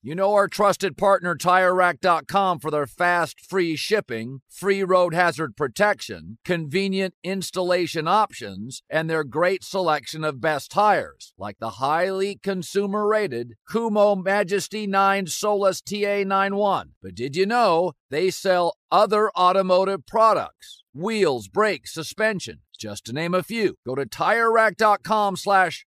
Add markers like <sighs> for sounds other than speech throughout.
You know our trusted partner TireRack.com for their fast, free shipping, free road hazard protection, convenient installation options, and their great selection of best tires, like the highly consumer-rated Kumho Majesty 9 Solus TA91. But did you know they sell other automotive products? Wheels, brakes, suspension, just to name a few. Go to TireRack.com slash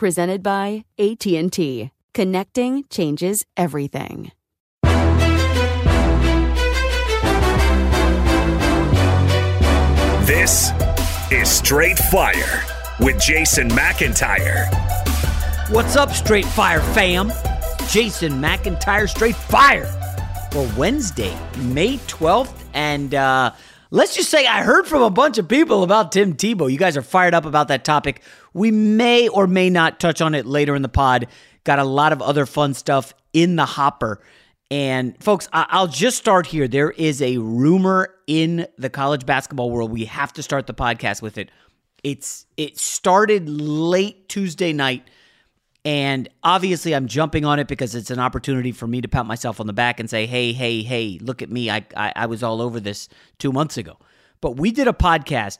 Presented by AT&T. Connecting changes everything. This is Straight Fire with Jason McIntyre. What's up, Straight Fire fam? Jason McIntyre, Straight Fire for Wednesday, May 12th. And uh, let's just say I heard from a bunch of people about Tim Tebow. You guys are fired up about that topic. We may or may not touch on it later in the pod. Got a lot of other fun stuff in the hopper. And folks, I- will just start here. There is a rumor in the college basketball world. We have to start the podcast with it. It's it started late Tuesday night, and obviously I'm jumping on it because it's an opportunity for me to pat myself on the back and say, "Hey, hey, hey, look at me! I I, I was all over this two months ago." But we did a podcast,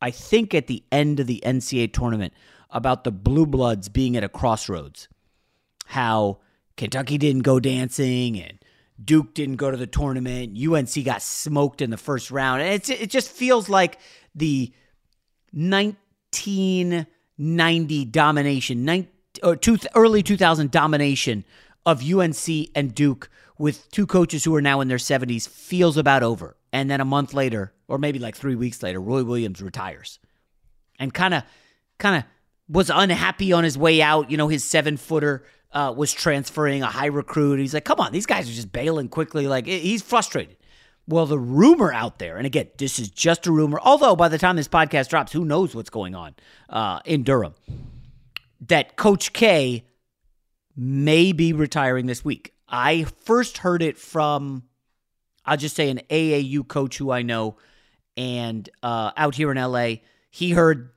I think, at the end of the NCAA tournament about the Blue Bloods being at a crossroads, how Kentucky didn't go dancing and Duke didn't go to the tournament. UNC got smoked in the first round. And it's, it just feels like the 1990 domination, 19, or two, early 2000 domination of UNC and Duke with two coaches who are now in their 70s feels about over. And then a month later, or maybe like three weeks later, Roy Williams retires and kind of, kind of was unhappy on his way out. You know, his seven footer uh, was transferring a high recruit. He's like, come on, these guys are just bailing quickly. Like, he's frustrated. Well, the rumor out there, and again, this is just a rumor, although by the time this podcast drops, who knows what's going on uh, in Durham, that Coach K may be retiring this week. I first heard it from, I'll just say, an AAU coach who I know, and uh, out here in LA. He heard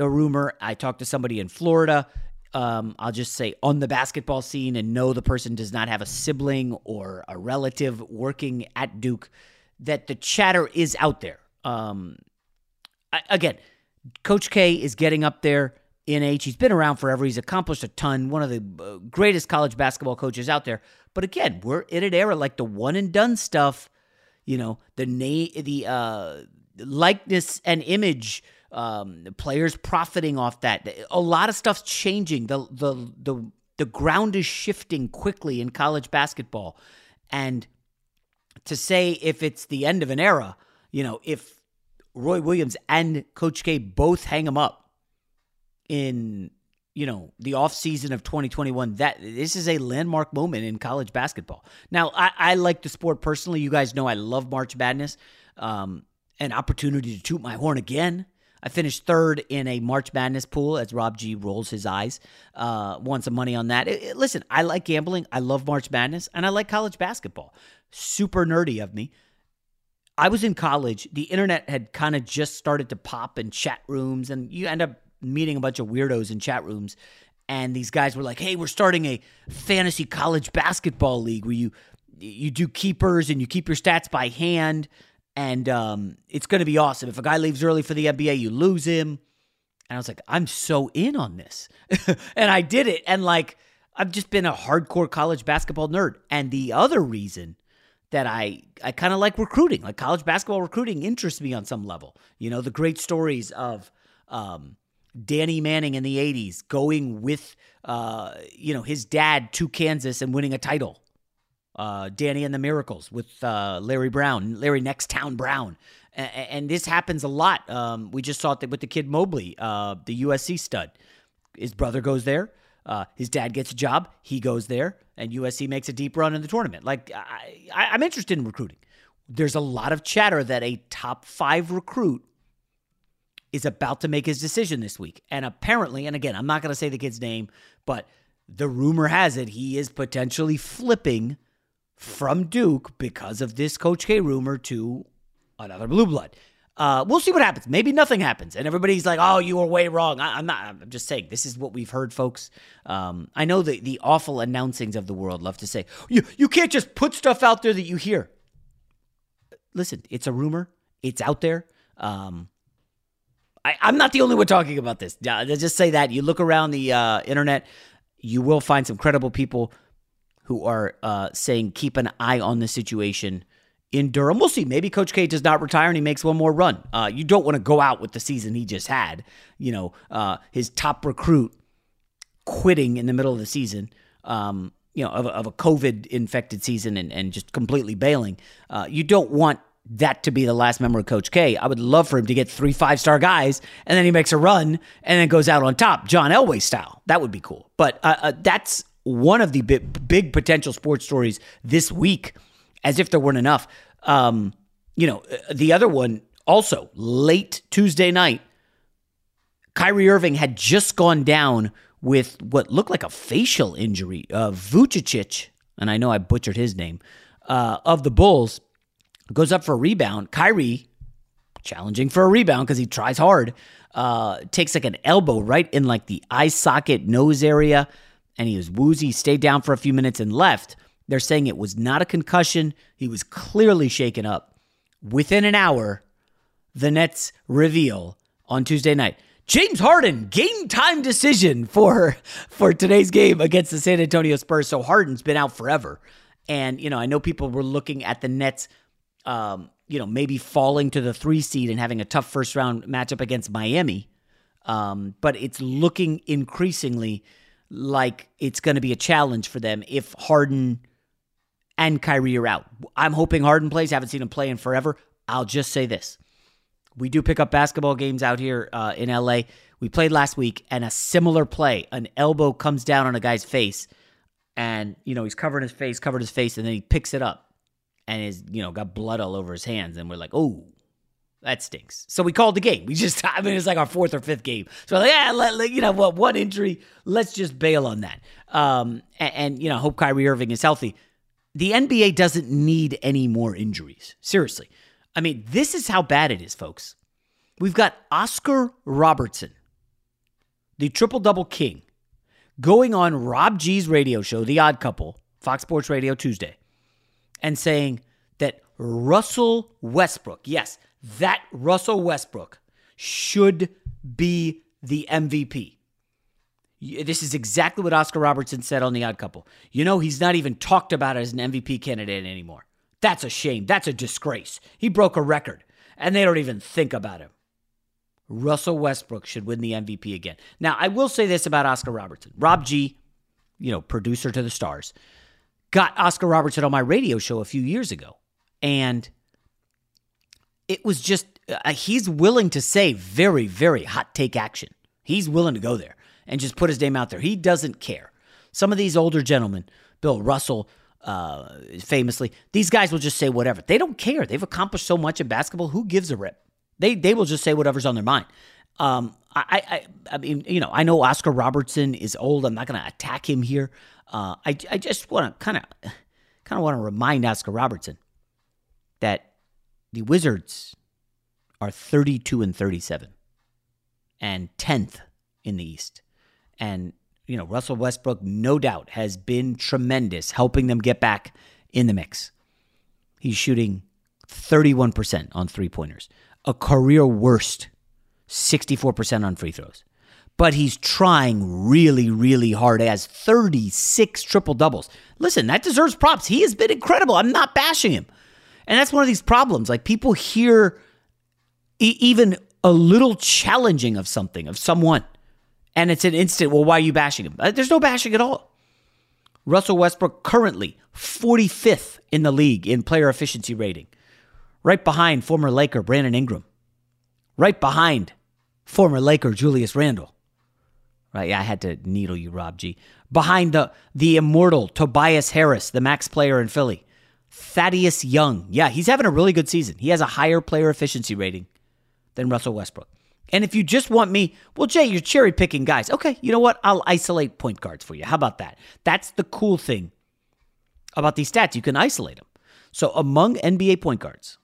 a rumor. I talked to somebody in Florida um, I'll just say on the basketball scene and know the person does not have a sibling or a relative working at Duke, that the chatter is out there. Um, I, again, Coach K is getting up there in age. He's been around forever. He's accomplished a ton. One of the uh, greatest college basketball coaches out there. But again, we're in an era like the one and done stuff. You know, the na- the uh, likeness and image um, players profiting off that. A lot of stuff's changing. The the the the ground is shifting quickly in college basketball, and to say if it's the end of an era, you know, if Roy Williams and Coach K both hang him up in you know the off season of 2021 that this is a landmark moment in college basketball. Now i, I like the sport personally. You guys know i love march madness um, an opportunity to toot my horn again. I finished third in a march madness pool as rob g rolls his eyes uh, won some money on that. It, it, listen i like gambling. I love march madness and i like college basketball. Super nerdy of me. I was in college. The internet had kind of just started to pop in chat rooms, and you end up meeting a bunch of weirdos in chat rooms. And these guys were like, "Hey, we're starting a fantasy college basketball league where you you do keepers and you keep your stats by hand, and um, it's going to be awesome. If a guy leaves early for the NBA, you lose him." And I was like, "I'm so in on this," <laughs> and I did it. And like, I've just been a hardcore college basketball nerd. And the other reason that I I kind of like recruiting. Like college basketball recruiting interests me on some level. You know, the great stories of um, Danny Manning in the 80s going with uh, you know, his dad to Kansas and winning a title. Uh, Danny and the Miracles with uh, Larry Brown, Larry Next Town Brown. And, and this happens a lot. Um, we just saw it with the kid Mobley, uh, the USC stud. His brother goes there. Uh, his dad gets a job. He goes there, and USC makes a deep run in the tournament. Like I, I, I'm interested in recruiting. There's a lot of chatter that a top five recruit is about to make his decision this week, and apparently, and again, I'm not going to say the kid's name, but the rumor has it he is potentially flipping from Duke because of this Coach K rumor to another blue blood. Uh, we'll see what happens. Maybe nothing happens, and everybody's like, "Oh, you were way wrong." I, am not. I'm just saying this is what we've heard, folks. Um, I know the the awful announcings of the world love to say, "You you can't just put stuff out there that you hear." Listen, it's a rumor. It's out there. Um, I, am not the only one talking about this. Yeah, just say that. You look around the uh, internet, you will find some credible people who are uh, saying keep an eye on the situation in Durham. We'll see. Maybe Coach K does not retire and he makes one more run. Uh, you don't want to go out with the season he just had. You know, uh, his top recruit quitting in the middle of the season. Um, you know, of, of a COVID infected season and, and just completely bailing. Uh, you don't want that to be the last member of Coach K. I would love for him to get three five star guys and then he makes a run and then goes out on top, John Elway style. That would be cool. But uh, uh, that's one of the big, big potential sports stories this week as if there weren't enough. Um, you know, uh, the other one also late Tuesday night, Kyrie Irving had just gone down with what looked like a facial injury. Uh, Vucevic, and I know I butchered his name, uh, of the Bulls, goes up for a rebound. Kyrie, challenging for a rebound because he tries hard, uh, takes like an elbow right in like the eye socket nose area, and he was woozy, stayed down for a few minutes and left. They're saying it was not a concussion. He was clearly shaken up. Within an hour, the Nets reveal on Tuesday night. James Harden, game time decision for for today's game against the San Antonio Spurs. So Harden's been out forever. And, you know, I know people were looking at the Nets, um, you know, maybe falling to the three seed and having a tough first round matchup against Miami. Um, but it's looking increasingly like it's going to be a challenge for them if Harden and Kyrie are out. I'm hoping Harden plays. Haven't seen him play in forever. I'll just say this. We do pick up basketball games out here uh, in LA. We played last week, and a similar play an elbow comes down on a guy's face, and, you know, he's covering his face, covered his face, and then he picks it up and is, you know, got blood all over his hands. And we're like, oh, that stinks. So we called the game. We just, <laughs> I mean, it's like our fourth or fifth game. So like, yeah, let, you know what, one injury, let's just bail on that. Um, and, and, you know, hope Kyrie Irving is healthy the NBA doesn't need any more injuries. Seriously. I mean, this is how bad it is, folks. We've got Oscar Robertson, the triple double king, going on Rob G's radio show, The Odd Couple, Fox Sports Radio Tuesday, and saying that Russell Westbrook, yes, that Russell Westbrook should be the MVP. This is exactly what Oscar Robertson said on The Odd Couple. You know, he's not even talked about as an MVP candidate anymore. That's a shame. That's a disgrace. He broke a record, and they don't even think about him. Russell Westbrook should win the MVP again. Now, I will say this about Oscar Robertson. Rob G, you know, producer to the stars, got Oscar Robertson on my radio show a few years ago. And it was just uh, he's willing to say very, very hot take action. He's willing to go there and just put his name out there. He doesn't care. Some of these older gentlemen, Bill Russell, uh, famously, these guys will just say whatever. They don't care. They've accomplished so much in basketball. Who gives a rip? They they will just say whatever's on their mind. Um, I, I I mean, you know, I know Oscar Robertson is old. I'm not going to attack him here. Uh, I I just want to kind of kind of want to remind Oscar Robertson that the Wizards are 32 and 37 and 10th in the East. And, you know, Russell Westbrook, no doubt, has been tremendous helping them get back in the mix. He's shooting 31% on three pointers, a career worst 64% on free throws. But he's trying really, really hard. He has 36 triple doubles. Listen, that deserves props. He has been incredible. I'm not bashing him. And that's one of these problems. Like people hear e- even a little challenging of something, of someone, and it's an instant, well, why are you bashing him? Uh, There's no bashing at all. Russell Westbrook currently 45th in the league in player efficiency rating, right behind former Laker Brandon Ingram, right behind former Laker Julius Randle. Right, yeah, I had to needle you, Rob G. Behind the the immortal Tobias Harris, the max player in Philly. Thaddeus Young. Yeah, he's having a really good season. He has a higher player efficiency rating than Russell Westbrook. And if you just want me, well, Jay, you're cherry picking guys. Okay, you know what? I'll isolate point guards for you. How about that? That's the cool thing about these stats. You can isolate them. So among NBA point guards,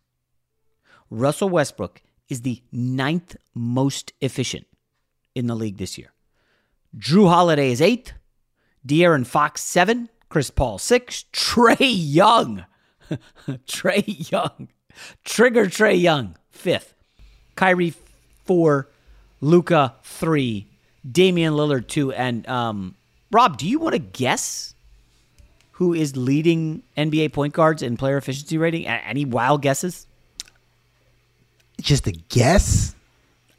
Russell Westbrook is the ninth most efficient in the league this year. Jrue Holiday is eighth, De'Aaron Fox seven, Chris Paul six, Trae Young, <laughs> Trae Young, Trigger Trae Young fifth, Kyrie four, Luka three, Damian Lillard two, and um, Rob, do you want to guess who is leading NBA point guards in player efficiency rating? Any wild guesses? Just a guess.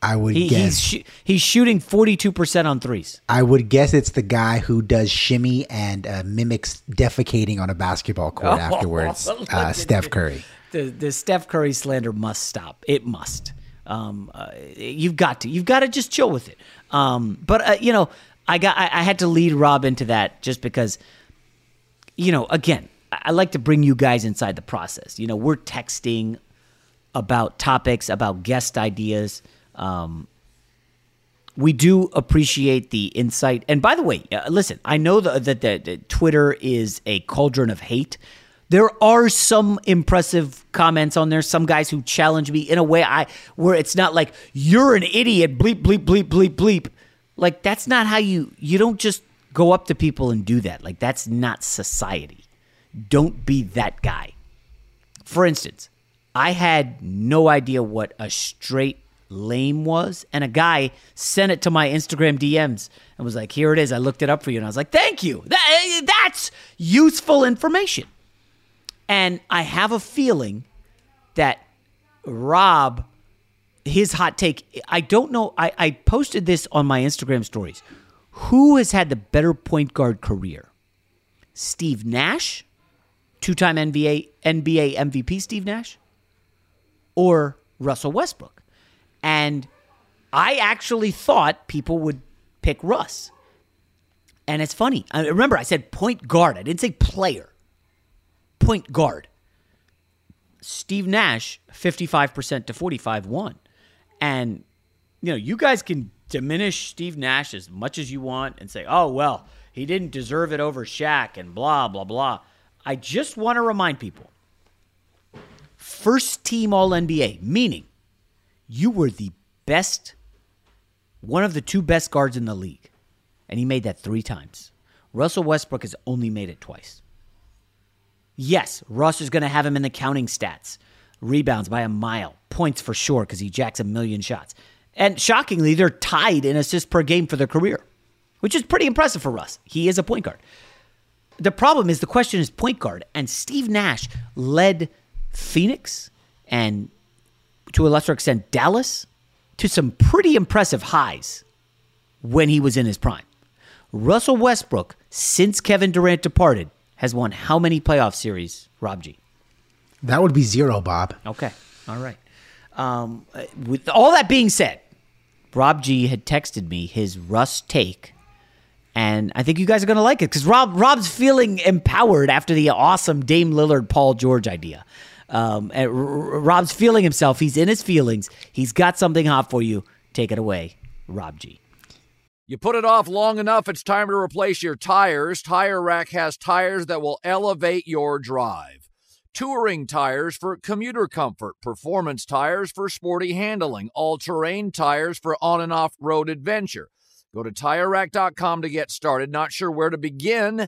I would He, guess. he's sh- he's shooting forty two percent on threes. I would guess it's the guy who does shimmy and uh, mimics defecating on a basketball court <laughs> afterwards. Uh, Steph. Curry. The the Steph Curry slander must stop. It must. Um, uh, you've got to. You've got to just chill with it. Um, but uh, you know, I got. I, I had to lead Rob into that just because. You know, again, I like to bring you guys inside the process. You know, we're texting about topics, about guest ideas. Um, we do appreciate the insight. And by the way, uh, listen, I know that that that- that Twitter is a cauldron of hate. There are some impressive comments on there. Some guys who challenge me in a way I where it's not like you're an idiot. Bleep bleep bleep bleep bleep. Like that's not how you. You don't just go up to people and do that. Like that's not society. Don't be that guy. For instance, I had no idea what a straight lame was, and a guy sent it to my Instagram DMs and was like, "Here it is. I looked it up for you." And I was like, "Thank you. That, eh, that's useful information." And I have a feeling that Rob, his hot take, I don't know. I, I posted this on my Instagram stories. Who has had the better point guard career? Steve Nash, two time NBA, NBA MVP Steve Nash, or Russell Westbrook? And I actually thought people would pick Russ. And it's funny. I remember I said point guard. I didn't say player. Point guard. Steve Nash, 55% to 45 won. And you know, you guys can diminish Steve Nash as much as you want and say, "Oh, well, he didn't deserve it over Shaq and blah blah blah." I just want to remind people. First team all NBA, meaning you were the best one of the two best guards in the league. And he made that 3 times. Russell Westbrook has only made it twice. Yes, Russ is going to have him in the counting stats. Rebounds by a mile, points for sure because he jacks a million shots. And shockingly, they're tied in assists per game for their career, which is pretty impressive for Russ. He is a point guard. The problem is the question is point guard, and Steve Nash led Phoenix and to a lesser extent Dallas to some pretty impressive highs when he was in his prime. Russell Westbrook, since Kevin Durant departed, has won how many playoff series, Rob G? That would be zero, Bob. Okay. All right. Um, with all that being said, Rob G had texted me his Russ take, and I think you guys are going to like it because Rob Rob's feeling empowered after the awesome Dame Lillard Paul George idea. Um, and R- Rob's feeling himself. He's in his feelings. He's got something hot for you. Take it away, Rob G. You put it off long enough, it's time to replace your tires. Tire Rack has tires that will elevate your drive. Touring tires for commuter comfort, performance tires for sporty handling, all terrain tires for on and off road adventure. Go to tirerack.com to get started. Not sure where to begin?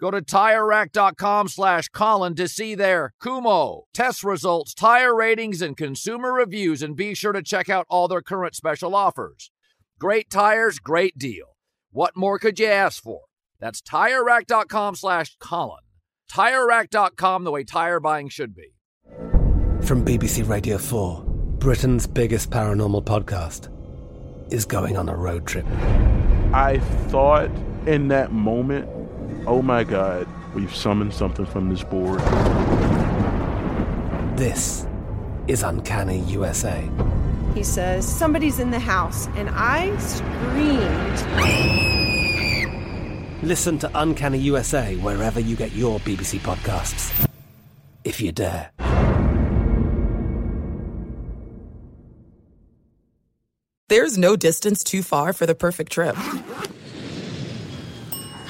Go to TireRack.com slash Colin to see their Kumho, test results, tire ratings, and consumer reviews, and be sure to check out all their current special offers. Great tires, great deal. What more could you ask for? That's TireRack.com slash Colin. TireRack.com, the way tire buying should be. From BBC Radio 4, Britain's biggest paranormal podcast is going on a road trip. I thought in that moment, oh my God, we've summoned something from this board. This is Uncanny USA. He says, Somebody's in the house, and I screamed. Listen to Uncanny USA wherever you get your BBC podcasts, if you dare. There's no distance too far for the perfect trip.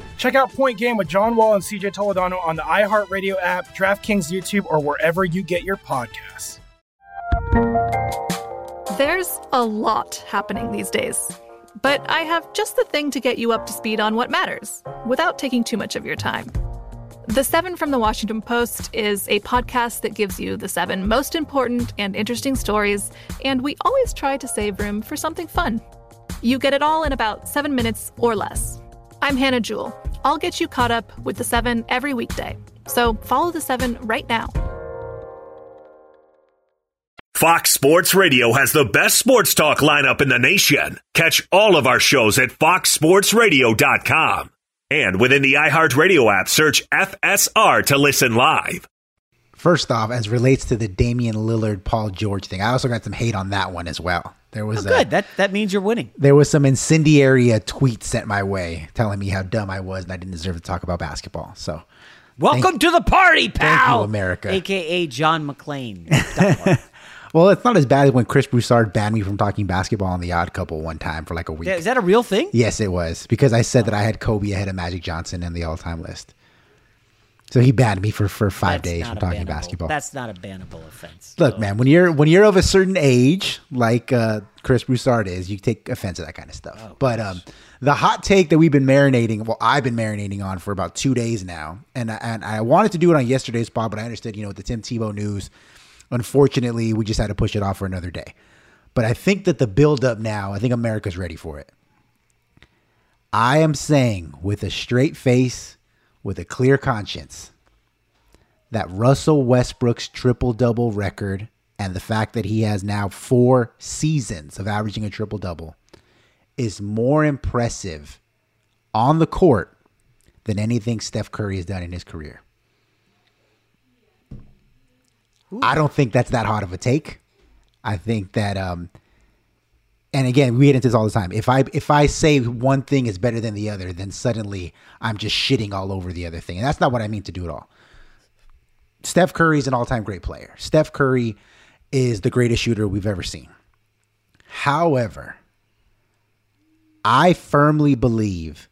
<laughs> Check out Point Game with John Wall and CJ Toledano on the iHeartRadio app, DraftKings YouTube, or wherever you get your podcasts. There's a lot happening these days. But I have just the thing to get you up to speed on what matters without taking too much of your time. The Seven from the Washington Post is a podcast that gives you the seven most important and interesting stories, and we always try to save room for something fun. You get it all in about seven minutes or less. I'm Hannah Jewell. I'll get you caught up with the seven every weekday. So follow the seven right now. Fox Sports Radio has the best sports talk lineup in the nation. Catch all of our shows at foxsportsradio.com. And within the iHeartRadio app, search FSR to listen live. First off, as relates to the Damian Lillard Paul George thing, I also got some hate on that one as well. There was Oh, a- good. That that means you're winning. there was some incendiary tweets sent my way telling me how dumb I was and I didn't deserve to talk about basketball. So, Welcome Thank- to the party, pal. Thank you, America. AKA John McClane. <laughs> well, it's not as bad as when Chris Broussard banned me from talking basketball on The Odd Couple one time for like a week. Is that a real thing? Yes, it was because I said oh. that I had Kobe ahead of Magic Johnson in the all-time list. So he banned me for, for five That's days from talking bannable- basketball. That's not a bannable offense. Look, man, when you're when you're of a certain age, like uh, Chris Broussard is, you take offense to that kind of stuff. Oh, but um, the hot take that we've been marinating, well, I've been marinating on for about two days now, and I- and I wanted to do it on yesterday's pod, but I understood, you know, with the Tim Tebow news, unfortunately, we just had to push it off for another day. But I think that the build up now, I think America's ready for it. I am saying with a straight face, with a clear conscience, that Russell Westbrook's triple double record and the fact that he has now four seasons of averaging a triple double is more impressive on the court than anything Steph Curry has done in his career. I don't think that's that hot of a take. I think that um and again, we get into this all the time. If I if I say one thing is better than the other, then suddenly I'm just shitting all over the other thing. And that's not what I mean to do at all. Steph Curry is an all-time great player. Steph Curry is the greatest shooter we've ever seen. However, I firmly believe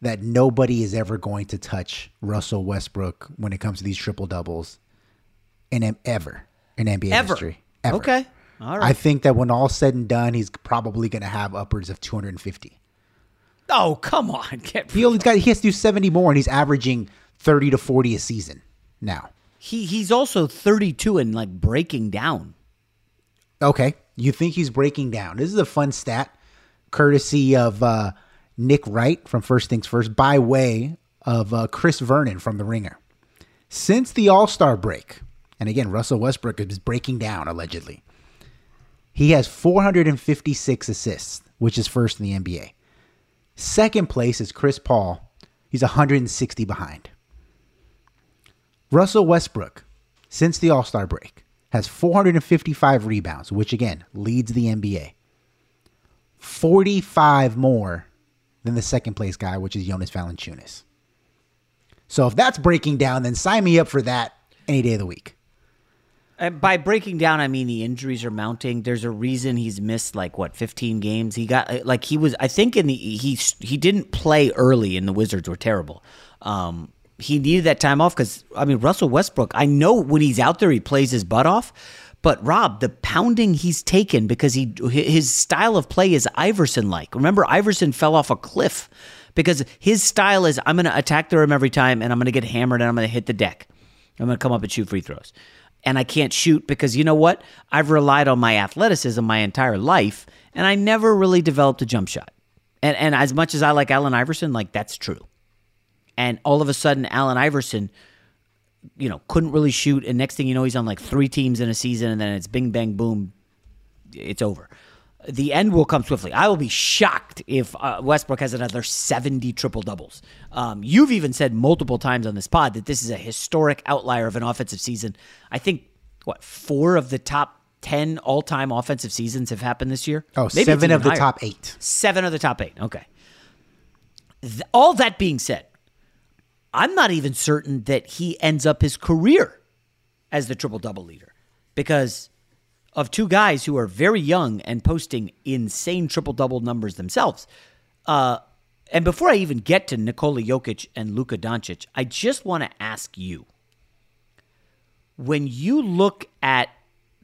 that nobody is ever going to touch Russell Westbrook when it comes to these triple doubles in ever in NBA Ever. history. Ever. Okay. All right. I think that when all said and done, he's probably going to have upwards of 250. Oh, come on. <laughs> Get He only got he has to do 70 more, and he's averaging 30 to 40 a season now. He he's also 32 and like breaking down. Okay, you think he's breaking down? This is a fun stat, courtesy of uh, Nick Wright from First Things First, by way of uh, Chris Vernon from The Ringer. Since the All Star break, and again, Russell Westbrook is breaking down allegedly. He has 456 assists, which is first in the NBA. Second place is Chris Paul. He's 160 behind. Russell Westbrook, since the All Star break, has 455 rebounds, which again leads the NBA. 45 more than the second place guy, which is Jonas Valanciunas. So if that's breaking down, then sign me up for that any day of the week. And by breaking down, I mean the injuries are mounting. There's a reason he's missed like what 15 games. He got like he was. I think in the he he didn't play early, and the Wizards were terrible. Um, he needed that time off because I mean Russell Westbrook. I know when he's out there, he plays his butt off. But Rob, the pounding he's taken because he his style of play is Iverson like. Remember, Iverson fell off a cliff because his style is I'm going to attack the rim every time, and I'm going to get hammered, and I'm going to hit the deck. I'm going to come up and shoot free throws and I can't shoot because you know what? I've relied on my athleticism my entire life, and I never really developed a jump shot. And and as much as I like Allen Iverson, like that's true. And all of a sudden, Allen Iverson, you know, couldn't really shoot, and next thing you know, he's on like three teams in a season, and then it's bing bang boom, it's over. The end will come swiftly. I will be shocked if uh, Westbrook has another 70 triple doubles. Um, you've even said multiple times on this pod that this is a historic outlier of an offensive season. I think, what, four of the top 10 all time offensive seasons have happened this year? Oh, Maybe seven even of the higher. top eight. Seven of the top eight. Okay. Th- all that being said, I'm not even certain that he ends up his career as the triple double leader because of two guys who are very young and posting insane triple double numbers themselves. Uh, and before I even get to Nikola Jokic and Luka Doncic, I just want to ask you when you look at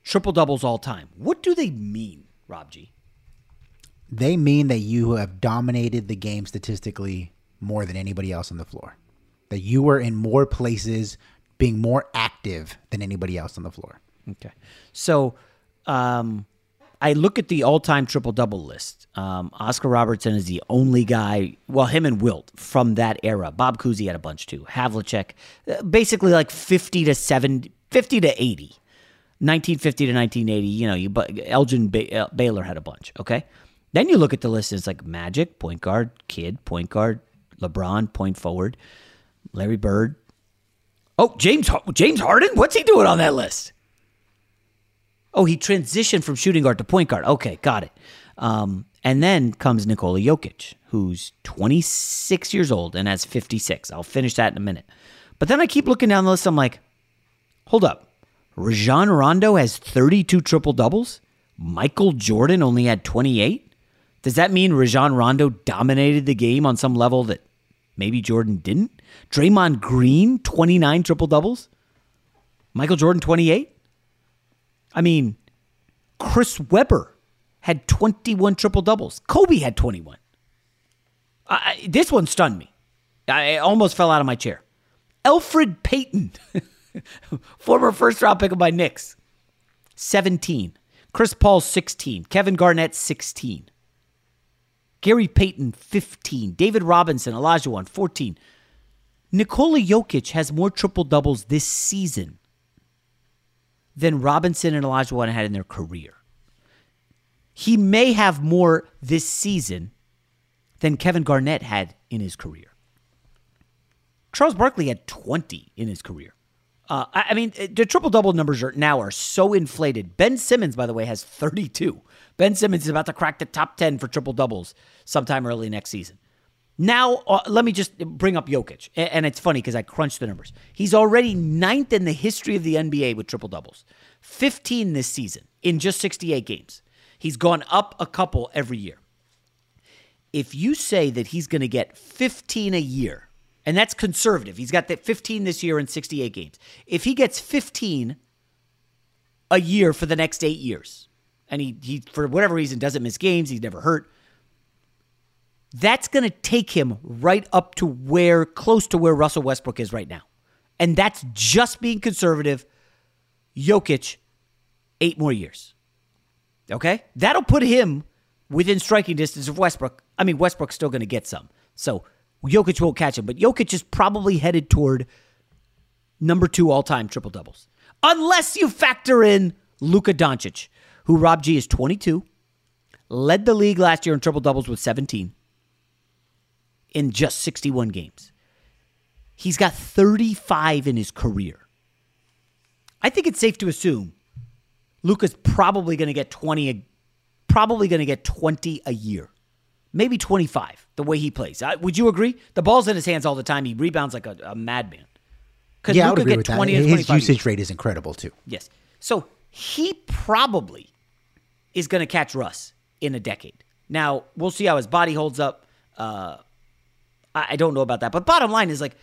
triple doubles all time, what do they mean, Rob G? They mean that you have dominated the game statistically more than anybody else on the floor. That you were in more places, being more active than anybody else on the floor. Okay. So um, I look at the all time triple double list. Um, Oscar Robertson is the only guy, well, him and Wilt from that era. Bob Cousy had a bunch too. Havlicek, uh, basically like 50 to 70, 50 to 80. 1950 to 1980, you know, you Elgin ba- uh, Baylor had a bunch, okay? Then you look at the list, it's like Magic, point guard, Kid, point guard, LeBron, point forward, Larry Bird. Oh, James James Harden, what's he doing on that list? Oh, he transitioned from shooting guard to point guard. Okay, got it. Um, and then comes Nikola Jokic, who's 26 years old and has 56. I'll finish that in a minute. But then I keep looking down the list. I'm like, hold up. Rajon Rondo has 32 triple doubles. Michael Jordan only had 28. Does that mean Rajon Rondo dominated the game on some level that maybe Jordan didn't? Draymond Green, 29 triple doubles. Michael Jordan, 28. I mean, Chris Webber had 21 triple doubles. Kobe had 21. I, this one stunned me. I almost fell out of my chair. Elfrid Payton, <laughs> former first round pick of my Knicks, 17. Chris Paul 16, Kevin Garnett 16. Gary Payton 15, David Robinson, Olajuwon 14. Nikola Jokic has more triple doubles this season than Robinson and Olajuwon had in their career. He may have more this season than Kevin Garnett had in his career. Charles Barkley had 20 in his career. Uh, I, I mean, the triple double numbers are now are so inflated. Ben Simmons, by the way, has 32. Ben Simmons is about to crack the top 10 for triple doubles sometime early next season. Now, uh, let me just bring up Jokic. And it's funny because I crunched the numbers. He's already ninth in the history of the NBA with triple doubles, 15 this season in just 68 games. He's gone up a couple every year. If you say that he's going to get 15 a year, and that's conservative, he's got that 15 this year in 68 games. If he gets 15 a year for the next eight years, and he, he for whatever reason doesn't miss games, he's never hurt, that's going to take him right up to where, close to where Russell Westbrook is right now. And that's just being conservative. Jokic, eight more years. Okay? That'll put him within striking distance of Westbrook. I mean, Westbrook's still going to get some. So Jokic won't catch him, but Jokic is probably headed toward number two all time triple doubles. Unless you factor in Luka Doncic, who Rob G is 22, led the league last year in triple doubles with 17 in just 61 games. He's got 35 in his career. I think it's safe to assume Luka's probably going to get 20 probably going to get 20 a year. Maybe 25 the way he plays. would you agree? The ball's in his hands all the time. He rebounds like a, a madman. Could yeah, Luka I would agree with that. His usage rate is incredible too. Yes. So he probably is going to catch Russ in a decade. Now we'll see how his body holds up. Uh, I, I don't know about that, but bottom line is like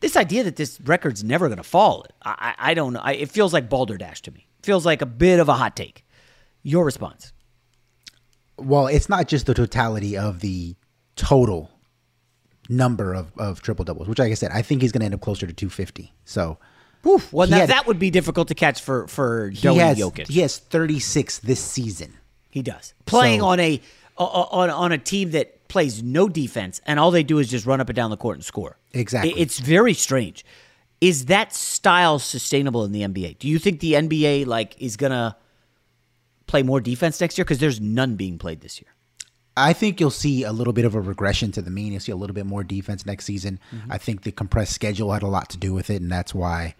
this idea that this record's never going to fall. I, I, I, don't know. I, it feels like balderdash to me. It feels like a bit of a hot take. Your response? Well, it's not just the totality of the total number of, of triple doubles, which, like I said, I think he's going to end up closer to 250. So, Oof, well, that, had, that would be difficult to catch for for Joey has, Jokic. He has 36 this season. He does playing so, on a on on a team that plays no defense, and all they do is just run up and down the court and score. Exactly. It's very strange. Is that style sustainable in the NBA? Do you think the NBA like is gonna play more defense next year? Because there's none being played this year. I think you'll see a little bit of a regression to the mean. You'll see a little bit more defense next season. Mm-hmm. I think the compressed schedule had a lot to do with it, and that's why,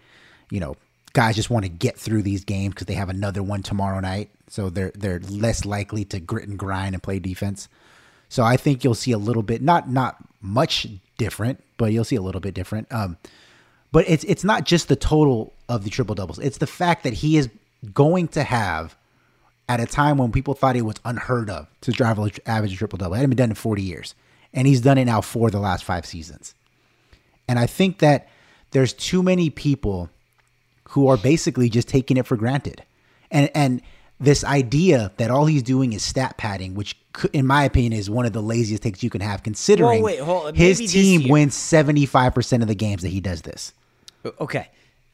you know, guys just want to get through these games because they have another one tomorrow night. So they're they're less likely to grit and grind and play defense. So I think you'll see a little bit, not not much different, but you'll see a little bit different. Um, but it's it's not just the total of the triple doubles; it's the fact that he is going to have, at a time when people thought it was unheard of to drive average triple double. It hadn't been done in forty years, and he's done it now for the last five seasons. And I think that there's too many people who are basically just taking it for granted, and and this idea that all he's doing is stat padding, which in my opinion is one of the laziest takes you can have, considering wait, his team wins seventy five percent of the games that he does this. Okay,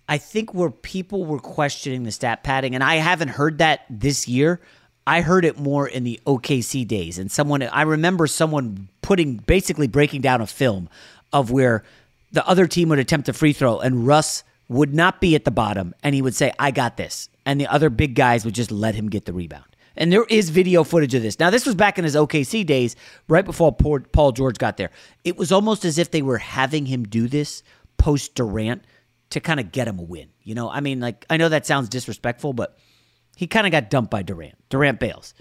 I think where people were questioning the stat padding, and I haven't heard that this year. I heard it more in the OKC days, and someone I remember someone putting basically breaking down a film of where the other team would attempt a free throw and Russ would not be at the bottom and he would say, I got this. And the other big guys would just let him get the rebound. And there is video footage of this. Now, this was back in his OKC days, right before Paul George got there. It was almost as if they were having him do this post Durant to kind of get him a win. You know, I mean, like, I know that sounds disrespectful, but he kind of got dumped by Durant. Durant bails.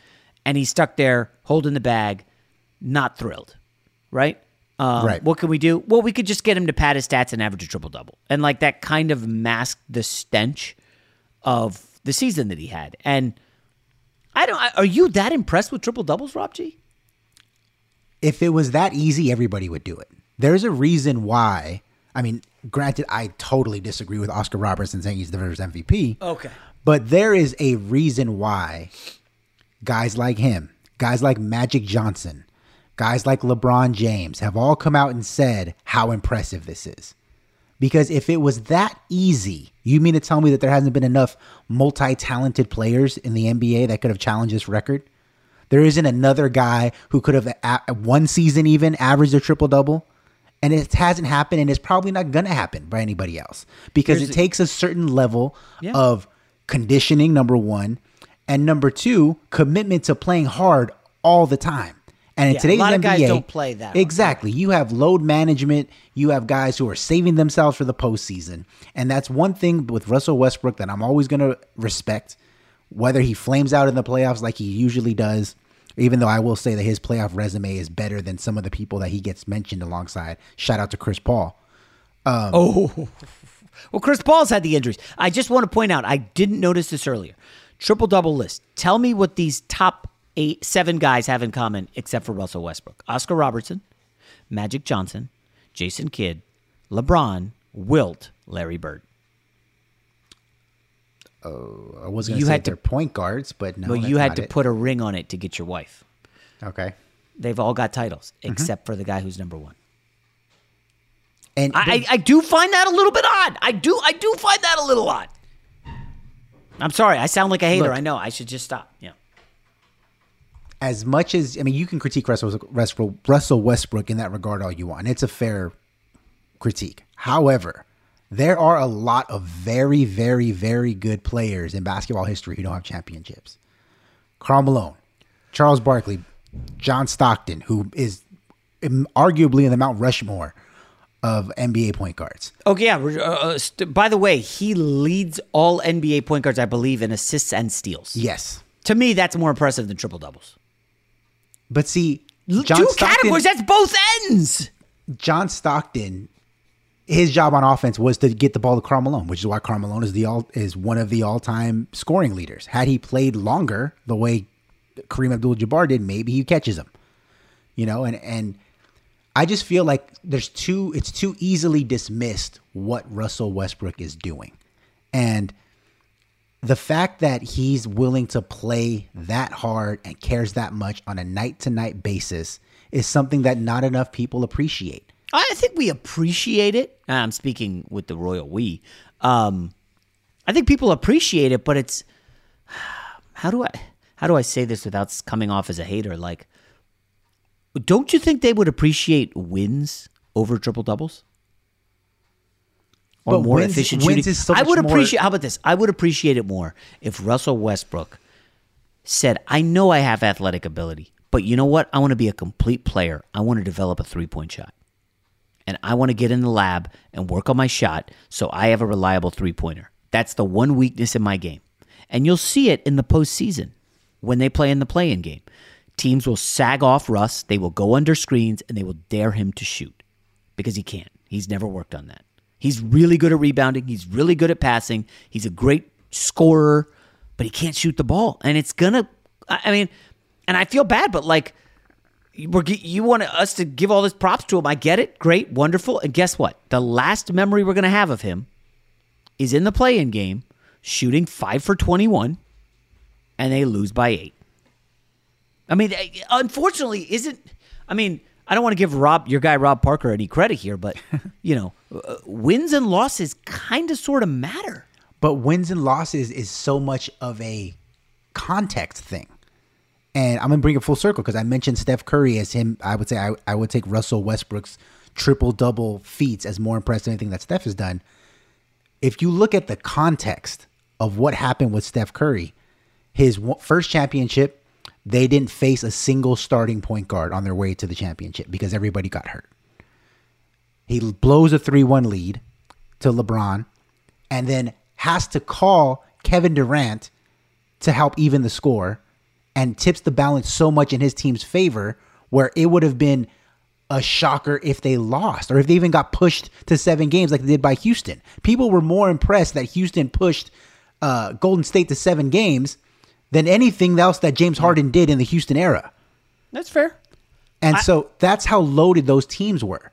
And he's stuck there holding the bag, not thrilled, right? Um, right. What can we do? Well, we could just get him to pad his stats and average a triple double. And like that kind of masked the stench of the season that he had. And I don't, are you that impressed with triple doubles, Rob G? If it was that easy, everybody would do it. There's a reason why. I mean, granted, I totally disagree with Oscar Robertson saying he's the first MVP. Okay. But there is a reason why guys like him, guys like Magic Johnson, Guys like LeBron James have all come out and said how impressive this is. Because if it was that easy, you mean to tell me that there hasn't been enough multi-talented players in the NBA that could have challenged this record? There isn't another guy who could have a- one season even averaged a triple double, and it hasn't happened, and it's probably not going to happen by anybody else because Here's it the- takes a certain level Yeah. of conditioning. Number one, and number two, commitment to playing hard all the time. And in Yeah, a today's lot of NBA, guys don't play that. Exactly. You have load management. You have guys who are saving themselves for the postseason, and that's one thing with Russell Westbrook that I'm always going to respect. Whether he flames out in the playoffs like he usually does, even though I will say that his playoff resume is better than some of the people that he gets mentioned alongside. Shout out to Chris Paul. Um, Oh, <laughs> well, Chris Paul's had the injuries. I just want to point out, I didn't notice this earlier. Triple double list. Tell me what these top eight, seven guys have in common, except for Russell Westbrook: Oscar Robertson, Magic Johnson, Jason Kidd, LeBron, Wilt, Larry Bird. Oh, I was going You to say had to- they're point guards, but no. well, you had to it. put a ring on it to get your wife. Okay. They've all got titles, Mm-hmm. except for the guy who's number one. And I, I, I do find that a little bit odd. I do, I do find that a little odd. I'm sorry, I sound like a hater. Look. I know. I should just stop. Yeah. As much as I mean, you can critique Russell, Russell, Russell Westbrook in that regard all you want, it's a fair critique. However, there are a lot of very, very, very good players in basketball history who don't have championships. Karl Malone, Charles Barkley, John Stockton, who is arguably in the Mount Rushmore of NBA point guards. Okay, yeah. uh, uh, st- by the way, he leads all NBA point guards, I believe, in assists and steals. Yes. To me, that's more impressive than triple doubles. But see, John Two Stockton- categories. That's both ends. John Stockton, his job on offense was to get the ball to Karl Malone, which is why Karl Malone is the all is one of the all time scoring leaders. Had he played longer, the way Kareem Abdul-Jabbar did, maybe he catches him. You know, and and I just feel like there's too it's too easily dismissed what Russell Westbrook is doing, and the fact that he's willing to play that hard and cares that much on a night to night basis is something that not enough people appreciate. I think we appreciate it. I'm speaking with the royal we. Um, I think people appreciate it, but it's <sighs> how do I how do I say this without coming off as a hater? Like, don't you think they would appreciate wins over triple doubles? Or But more wins- efficient wins shooting? so I would appreciate. How about this? I would appreciate it more if Russell Westbrook said, "I know I have athletic ability, but you know what? I want to be a complete player. I want to develop a three point shot." and I want to get in the lab and work on my shot so I have a reliable three pointer. That's the one weakness in my game. And you'll see it in the postseason when they play in the play in game. Teams will sag off Russ, they will go under screens, and they will dare him to shoot because he can't. He's never worked on that. He's really good at rebounding, he's really good at passing, he's a great scorer, but he can't shoot the ball. And it's to, I mean, and I feel bad, but like, we're, you want us to give all this props to him. I get it. Great, wonderful. And guess what? The last memory we're to have of him is in the play in game, shooting five for 21, and they lose by eight. I mean, unfortunately, isn't. I mean, I don't want to give Rob, your guy Rob Parker, any credit here, but, <laughs> you know, wins and losses kind of sort of matter. But wins and losses is so much of a context thing. And I'm gonna bring it full circle because I mentioned Steph Curry as him. I would say I, I would take Russell Westbrook's triple double feats as more impressive than anything that Steph has done. If you look at the context of what happened with Steph Curry, his first championship, they didn't face a single starting point guard on their way to the championship because everybody got hurt. He blows a 3 1 lead to LeBron and then has to call Kevin Durant to help even the score and tips the balance so much in his team's favor where it would have been a shocker if they lost or if they even got pushed to seven games like they did by Houston. People were more impressed that Houston pushed uh, Golden State to seven games than anything else that James Harden did in the Houston era. That's fair. And so that's how loaded those teams were.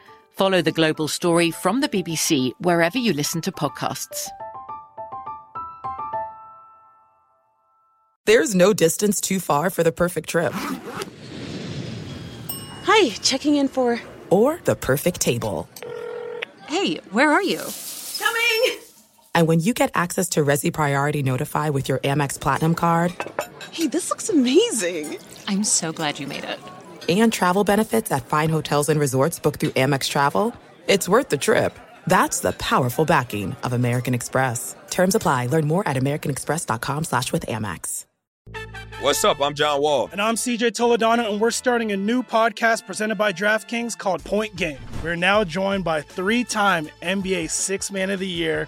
Follow The Global Story from the BBC wherever you listen to podcasts. There's no distance too far for the perfect trip. Hi, checking in for. Or the perfect table. Hey, where are you? Coming! And when you get access to Resy Priority Notify with your Amex Platinum card. Hey, this looks amazing! I'm so glad you made it. And travel benefits at fine hotels and resorts booked through Amex Travel. It's worth the trip. That's the powerful backing of American Express. Terms apply. Learn more at americanexpress.com slash with Amex. What's up? I'm John Wall. And I'm CJ Toledano, and we're starting a new podcast presented by DraftKings called Point Game. We're now joined by three time NBA Six Man of the Year,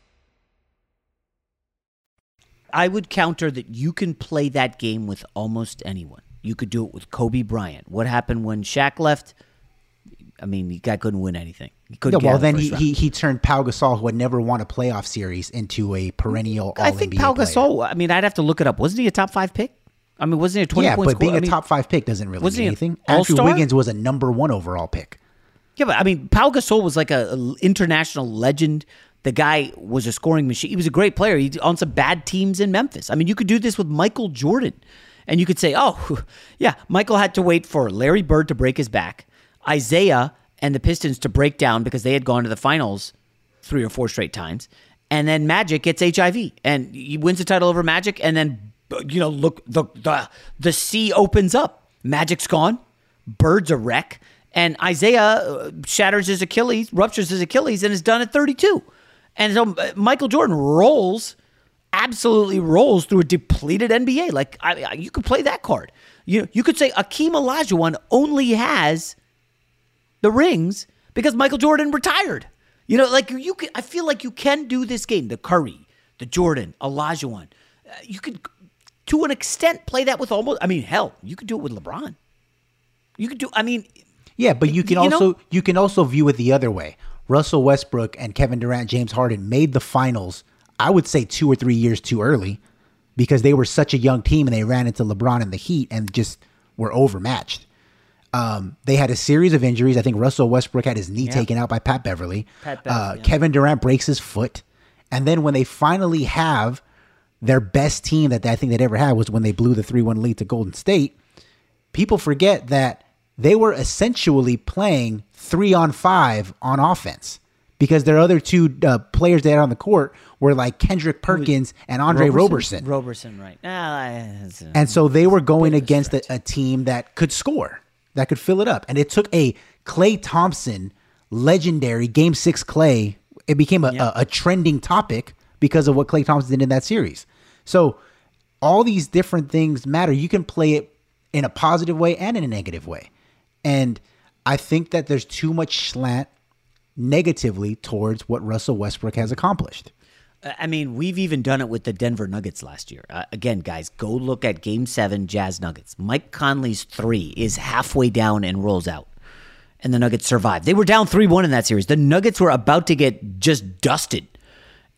I would counter that you can play that game with almost anyone. You could do it with Kobe Bryant. What happened when Shaq left? I mean, the guy couldn't win anything. He couldn't. get well, of the then he, he he turned Pau Gasol, who had never won a playoff series, into a perennial I think Pau player. Gasol. I mean, I'd have to look it up. Wasn't he a top five pick? I mean, wasn't he a twenty yeah, but scorer? being I a mean, top five pick doesn't really mean anything. an Andrew? Wiggins was a number one overall pick. Yeah, but I mean, Pau Gasol was like a, a international legend. The guy was a scoring machine. He was a great player. He on some bad teams in Memphis. I mean, you could do this with Michael Jordan, and you could say, "Oh, <laughs> yeah, Michael had to wait for Larry Bird to break his back, Isaiah and the Pistons to break down because they had gone to the finals three or four straight times, and then Magic gets HIV and he wins the title over Magic, and then you know, look the the the sea opens up. Magic's gone, Bird's a wreck, and Isaiah uh, shatters his Achilles, ruptures his Achilles, and is done at 32. And so uh, Michael Jordan rolls, absolutely rolls through a depleted NBA. Like I, I, you could play that card. You you could say Akeem Olajuwon only has the rings because Michael Jordan retired. You know, like you. I feel like you can do this game. The Curry, the Jordan, Olajuwon. Uh, you could, to an extent, play that with almost. I mean, hell, you could do it with LeBron. You could do. I mean, Yeah, but you can You know- also you can also view it the other way. Russell Westbrook and Kevin Durant, James Harden made the finals. I would say two or three years too early because they were such a young team and they ran into LeBron and the Heat and just were overmatched. Um, they had a series of injuries. I think Russell Westbrook had his knee Yep. taken out by Pat Beverley. Pat uh, yeah. Kevin Durant breaks his foot, and then when they finally have their best team that I think they'd ever had was when they blew the three-one lead to Golden State. People forget that they were essentially playing three on five on offense because their other two uh, players they had on the court were like Kendrick Perkins and Andre Roberson. Roberson, right? Uh, And so they were going against a, a team that could score, that could fill it up. And it took a Klay Thompson legendary game six Klay. It became a, a, a trending topic because of what Klay Thompson did in that series. So all these different things matter. You can play it in a positive way and in a negative way. And I think that there's too much slant negatively towards what Russell Westbrook has accomplished. I mean, we've even done it with the Denver Nuggets last year. Uh, again, guys, go look at Game Seven, Jazz Nuggets. Mike Conley's three is halfway down and rolls out, and the Nuggets survive. They were down three one in that series. The Nuggets were about to get just dusted,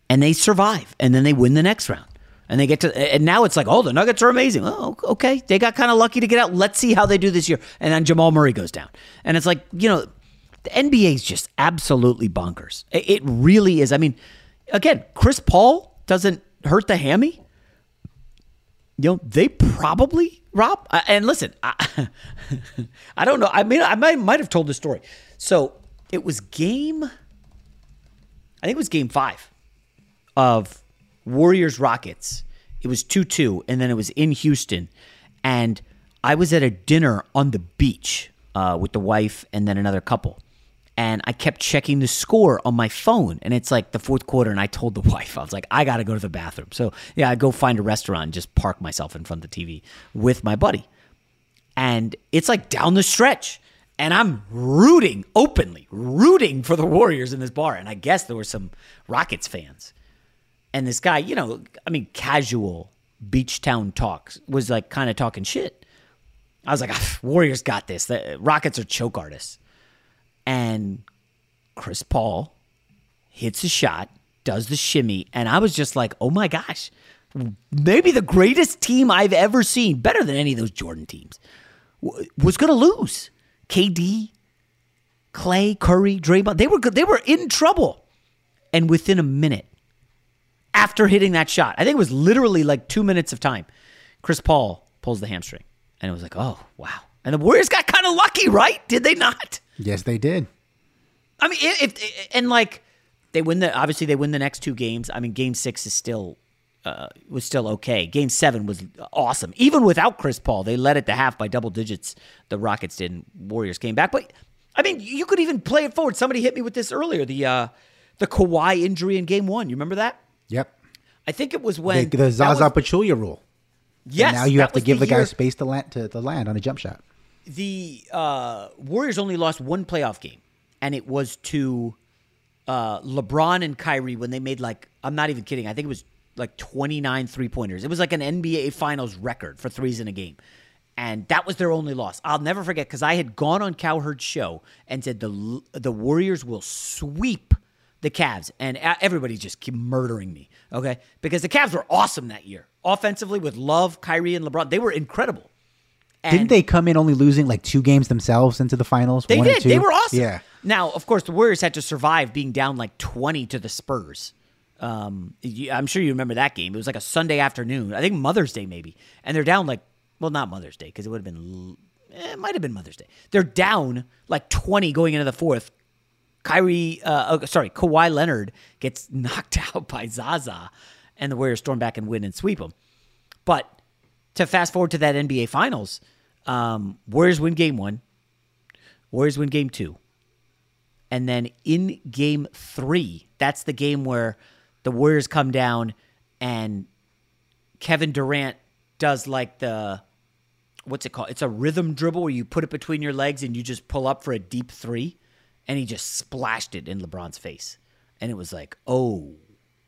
and they survive, and then they win the next round. And they get to, and now it's like, oh, the Nuggets are amazing. Oh, okay, they got kind of lucky to get out. Let's see how they do this year. And then Jamal Murray goes down, and it's like, you know, the NBA is just absolutely bonkers. It, really is. I mean, again, Chris Paul doesn't hurt the hammy. You know, they probably Rob. And listen, I, <laughs> I don't know. I mean, I might might have told this story. So it was game. I think it was game five of Warriors Rockets. It was 2 2, and then it was in Houston. And I was at a dinner on the beach uh, with the wife and then another couple. And I kept checking the score on my phone. And it's like the fourth quarter. And I told the <laughs> wife, I was like, I got to go to the bathroom. So, yeah, I go find a restaurant and just park myself in front of the TV with my buddy. And it's like down the stretch. And I'm rooting openly, rooting for the Warriors in this bar. And I guess there were some Rockets fans. And this guy, you know, I mean, casual beach town talks was like kind of talking shit. I was like, "Ah, Warriors got this. The Rockets are choke artists. And Chris Paul hits a shot, does the shimmy, and I was just like, oh my gosh, maybe the greatest team I've ever seen, better than any of those Jordan teams, was going to lose. KD, Klay, Curry, Draymond, they were good. They were in trouble. And within a minute, after hitting that shot, I think it was literally like two minutes of time, Chris Paul pulls the hamstring. And it was like, oh, wow. And the Warriors got kind of lucky, right? Did they not? Yes, they did. I mean, if, if and like they win the obviously they win the next two games. I mean, Game Six is still uh, was still okay. Game Seven was awesome, even without Chris Paul. They led at the half by double digits. The Rockets did. and Warriors came back, but I mean, you could even play it forward. Somebody hit me with this earlier. The uh, the Kawhi injury in Game One. You remember that? Yep. I think it was when the, the Zaza was- Pachulia rule. Yes, And now you have to give the, guy year- space to land to, to land on a jump shot. the uh, Warriors only lost one playoff game, and it was to uh, LeBron and Kyrie when they made like I'm not even kidding. I think it was like 29 three pointers. It was like an NBA Finals record for threes in a game, and that was their only loss. I'll never forget because I had gone on Cowherd's show and said the the Warriors will sweep the Cavs, and everybody just keep murdering me. Okay, because the Cavs were awesome that year offensively with Love, Kyrie, and LeBron. They were incredible. Didn't they come in only losing like two games themselves into the finals? They did. two? They were awesome. Yeah. Now, of course, the Warriors had to survive being down like 20 to the Spurs. Um, I'm sure you remember that game. It was like a Sunday afternoon. I think Mother's Day, maybe. And they're down like, well, not Mother's Day, because it would have been, eh, it might have been Mother's Day. They're down like 20 going into the fourth. Kyrie, uh, sorry, Kawhi Leonard gets <laughs> knocked out by Zaza, and the Warriors storm back and win and sweep them. But to fast forward to that NBA Finals, um, Warriors win game one, Warriors win game two. And then in game three, that's the game where the Warriors come down and Kevin Durant does like the what's it called? It's a rhythm dribble where you put it between your legs and you just pull up for a deep three. And he just splashed it in LeBron's face. And it was like, oh,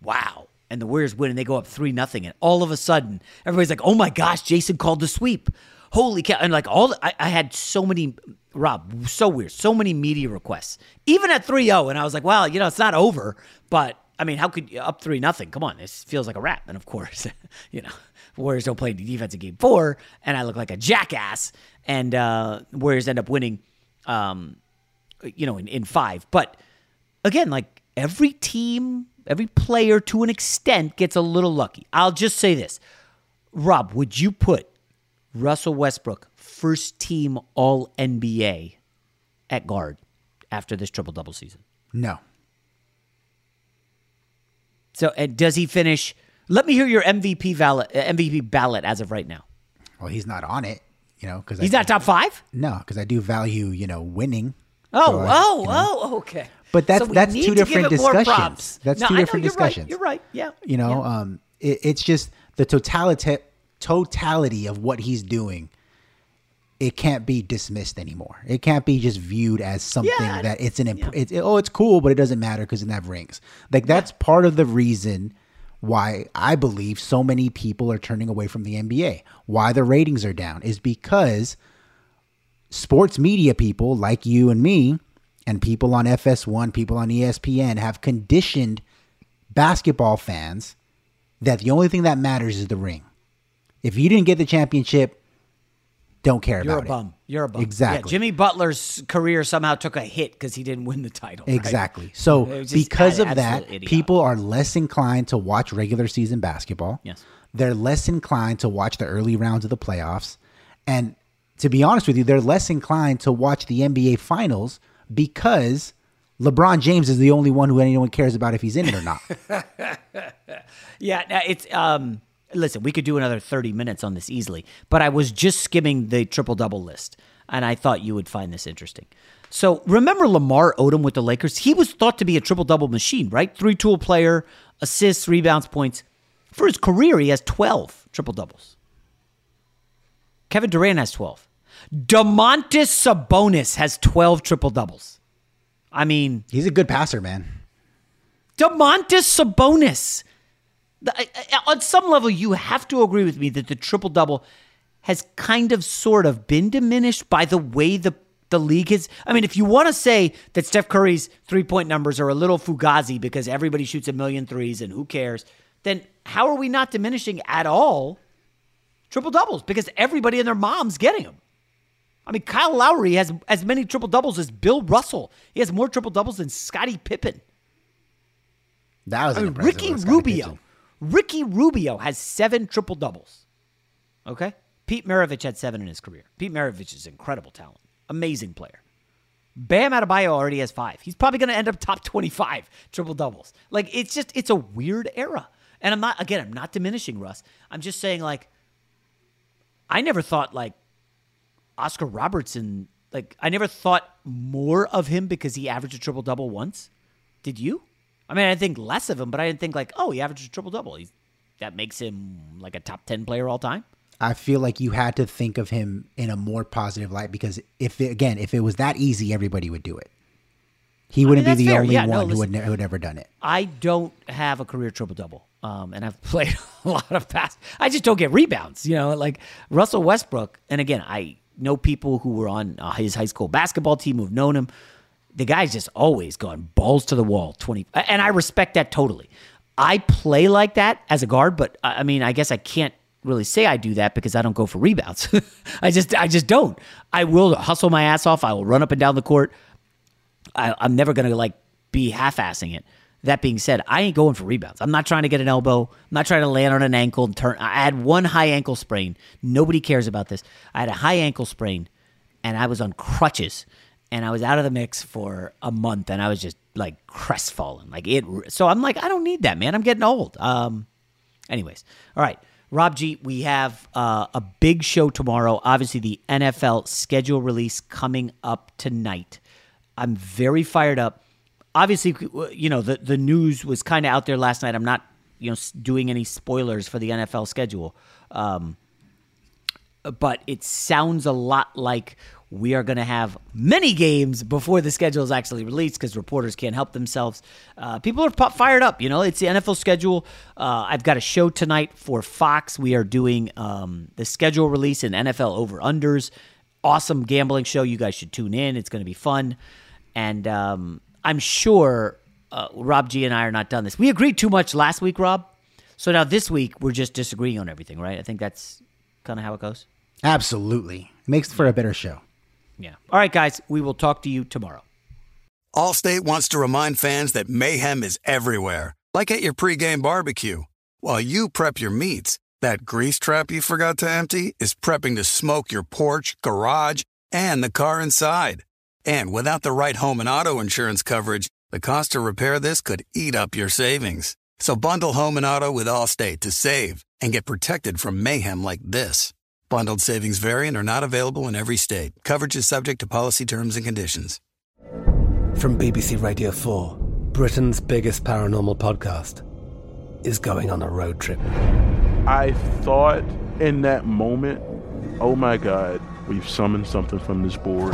wow. And the Warriors win and they go up 3 nothing. And all of a sudden, everybody's like, oh my gosh, Jason called the sweep. Holy cow. And like all, the, I, I had so many, Rob, so weird, so many media requests, even at 3 0. And I was like, well, you know, it's not over, but I mean, how could you up three nothing? Come on, this feels like a wrap. And of course, <laughs> you know, Warriors don't play defense in game four, and I look like a jackass. And uh, Warriors end up winning, um, you know, in, in five. But again, like every team, every player to an extent gets a little lucky. I'll just say this, Rob, would you put Russell Westbrook first team All NBA at guard after this triple double season? No. So, and does he finish? Let me hear your MVP ballot, uh, MVP ballot as of right now. Well, he's not on it, you know, because He's not top five. No, because I do value, you know, winning. Oh, So I- oh, you know. oh, okay. But that's So that's two different discussions. That's No, two different you're right, discussions. You're right. Yeah. You know, Yeah. um, it, it's just the totality totality of what he's doing. It can't be dismissed anymore. It can't be just viewed as something Yeah, that it's an imp- it's, oh it's cool, but it doesn't matter because it have rings. Like that's part of the reason why I believe so many people are turning away from the NBA. Why the ratings are down is because sports media people like you and me and people on FS1, people on ESPN have conditioned basketball fans that the only thing that matters is the ring. If you didn't get the championship, don't care about it. You're a bum. You're a bum. Exactly. Yeah, Jimmy Butler's career somehow took a hit because he didn't win the title. it. right? Exactly. So It was just because of that, idiot. people are less inclined to watch regular season basketball. Yes. They're less inclined to watch the early rounds of the playoffs. And to be honest with you, they're less inclined to watch the NBA finals because LeBron James is the only one who anyone cares about if he's in it or not. <laughs> Yeah, it's um listen, we could do another 30 minutes on this easily, but I was just skimming the triple double list and I thought you would find this interesting. So, remember Lamar Odom with the Lakers? He was thought to be a triple double machine, right? Three tool player, assists, rebounds, points. For his career, he has 12 triple doubles. Kevin Durant has 12. Domantas Sabonis has 12 triple doubles. I mean, he's a good passer, man. Domantas Sabonis. The- I- I- on some level, you have to agree with me that the triple double has kind of sort of been diminished by the way the the league is. I mean, if you want to say that Steph Curry's three point numbers are a little fugazi because everybody shoots a million threes and who cares, then how are we not diminishing at all triple doubles? Because everybody and their mom's getting them. I mean, Kyle Lowry has as many triple doubles as Bill Russell. He has more triple doubles than Scottie Pippen. That was I mean, Ricky Rubio. Pippen. Ricky Rubio has seven triple doubles. Okay? Pete Maravich had seven in his career. Pete Maravich is incredible talent. Amazing player. Bam Adebayo already has five. He's probably going to end up top 25 triple doubles. Like, it's just, it's a weird era. And I'm not, again, I'm not diminishing Russ. I'm just saying, like, I never thought, like, Oscar Robertson, like, I never thought more of him because he averaged a triple double once. Did you? I mean, I think less of him, but I didn't think, like, oh, he averaged a triple double. That makes him like a top 10 player all time. I feel like you had to think of him in a more positive light because if it, again, if it was that easy, everybody would do it. He wouldn't that's be the fair. only Yeah, no, one who would ne- who had ever done it. I don't have a career triple double, um, and I've <laughs> played a lot of pass. I just don't get rebounds. You know, like Russell Westbrook. And again, I know people who were on uh, his high school basketball team who've known him. The guy's just always gone balls to the wall. Twenty, and I respect that totally. I play like that as a guard, but I mean, I guess I can't really say I do that because I don't go for rebounds. <laughs> I just, I just don't. I will hustle my ass off. I will run up and down the court. I, I'm never gonna like be half-assing it. That being said, I ain't going for rebounds. I'm not trying to get an elbow. I'm not trying to land on an ankle and turn. I had one high ankle sprain. Nobody cares about this. I had a high ankle sprain, and I was on crutches, and I was out of the mix for a month, and I was just like crestfallen. Like it. So I'm like, I don't need that, man. I'm getting old. Um. Anyways, all right. Rob G, we have uh, a big show tomorrow. Obviously, the NFL schedule release coming up tonight. I'm very fired up. Obviously, you know the the news was kind of out there last night. I'm not you know doing any spoilers for the NFL schedule, um, but it sounds a lot like we are going to have many games before the schedule is actually released because reporters can't help themselves. Uh, people are fired up. You know, it's the NFL schedule. Uh, I've got a show tonight for Fox. We are doing um, the schedule release and NFL over unders. Awesome gambling show. You guys should tune in. It's going to be fun. And um, I'm sure uh, Rob G and I are not done this. We agreed too much last week, Rob. So now this week we're just disagreeing on everything, right? I think that's kind of how it goes. Absolutely. Makes for a better show. Yeah. All right, guys. We will talk to you tomorrow. Allstate wants to remind fans that mayhem is everywhere, like at your pregame barbecue. While you prep your meats, that grease trap you forgot to empty is prepping to smoke your porch, garage, and the car inside. And without the right home and auto insurance coverage, the cost to repair this could eat up your savings. So bundle home and auto with Allstate to save and get protected from mayhem like this. Bundled savings variant are not available in every state. Coverage is subject to policy terms and conditions. From BBC Radio 4, Britain's biggest paranormal podcast is going on a road trip. I thought in that moment, oh my God, we've summoned something from this board.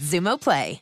Xumo Play.